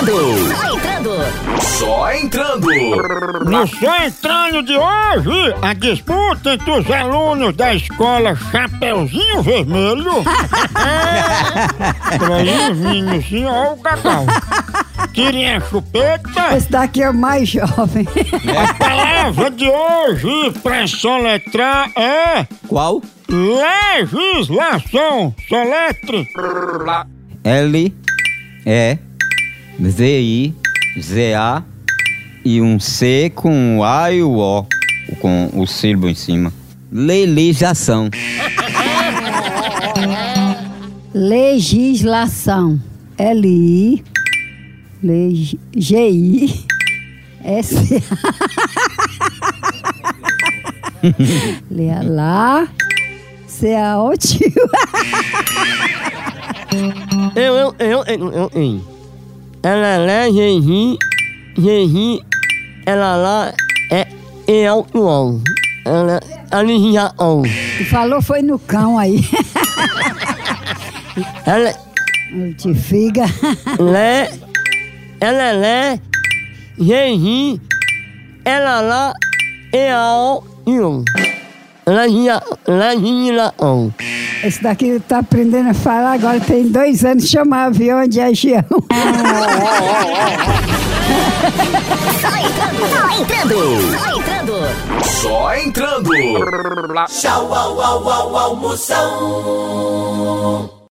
entrando. Só entrando. Só entrando. No Só Entrando de hoje, a disputa entre os alunos da escola Chapeuzinho Vermelho. Os meninos assim, ó o cacau. Tirem a chupeta. Esse daqui é o mais jovem. A palavra de hoje pra soletrar é Qual? legislação. Soletre. L E Z I Z A e um C com o A e o O com o sílabo em cima. Legislação. Legislação. L-I. G-I. S. Leia lá. C-A-O tio. Eu, eu, eu, eu, eu, eu. Ela lá, Gegi, Gegi, ela lá é eu, eu. Ela, ali já, oh. Tu falou foi no cão aí. Ela, Te figa. lé, ela lá, Gegi, ela lá, eu, eu. Ela já, já, oh. Esse daqui tá aprendendo a falar agora, tem dois anos, chama avião de agião. Só entrando. Só entrando. Só entrando. Só entrando. Tchau, au, au, au, almoção.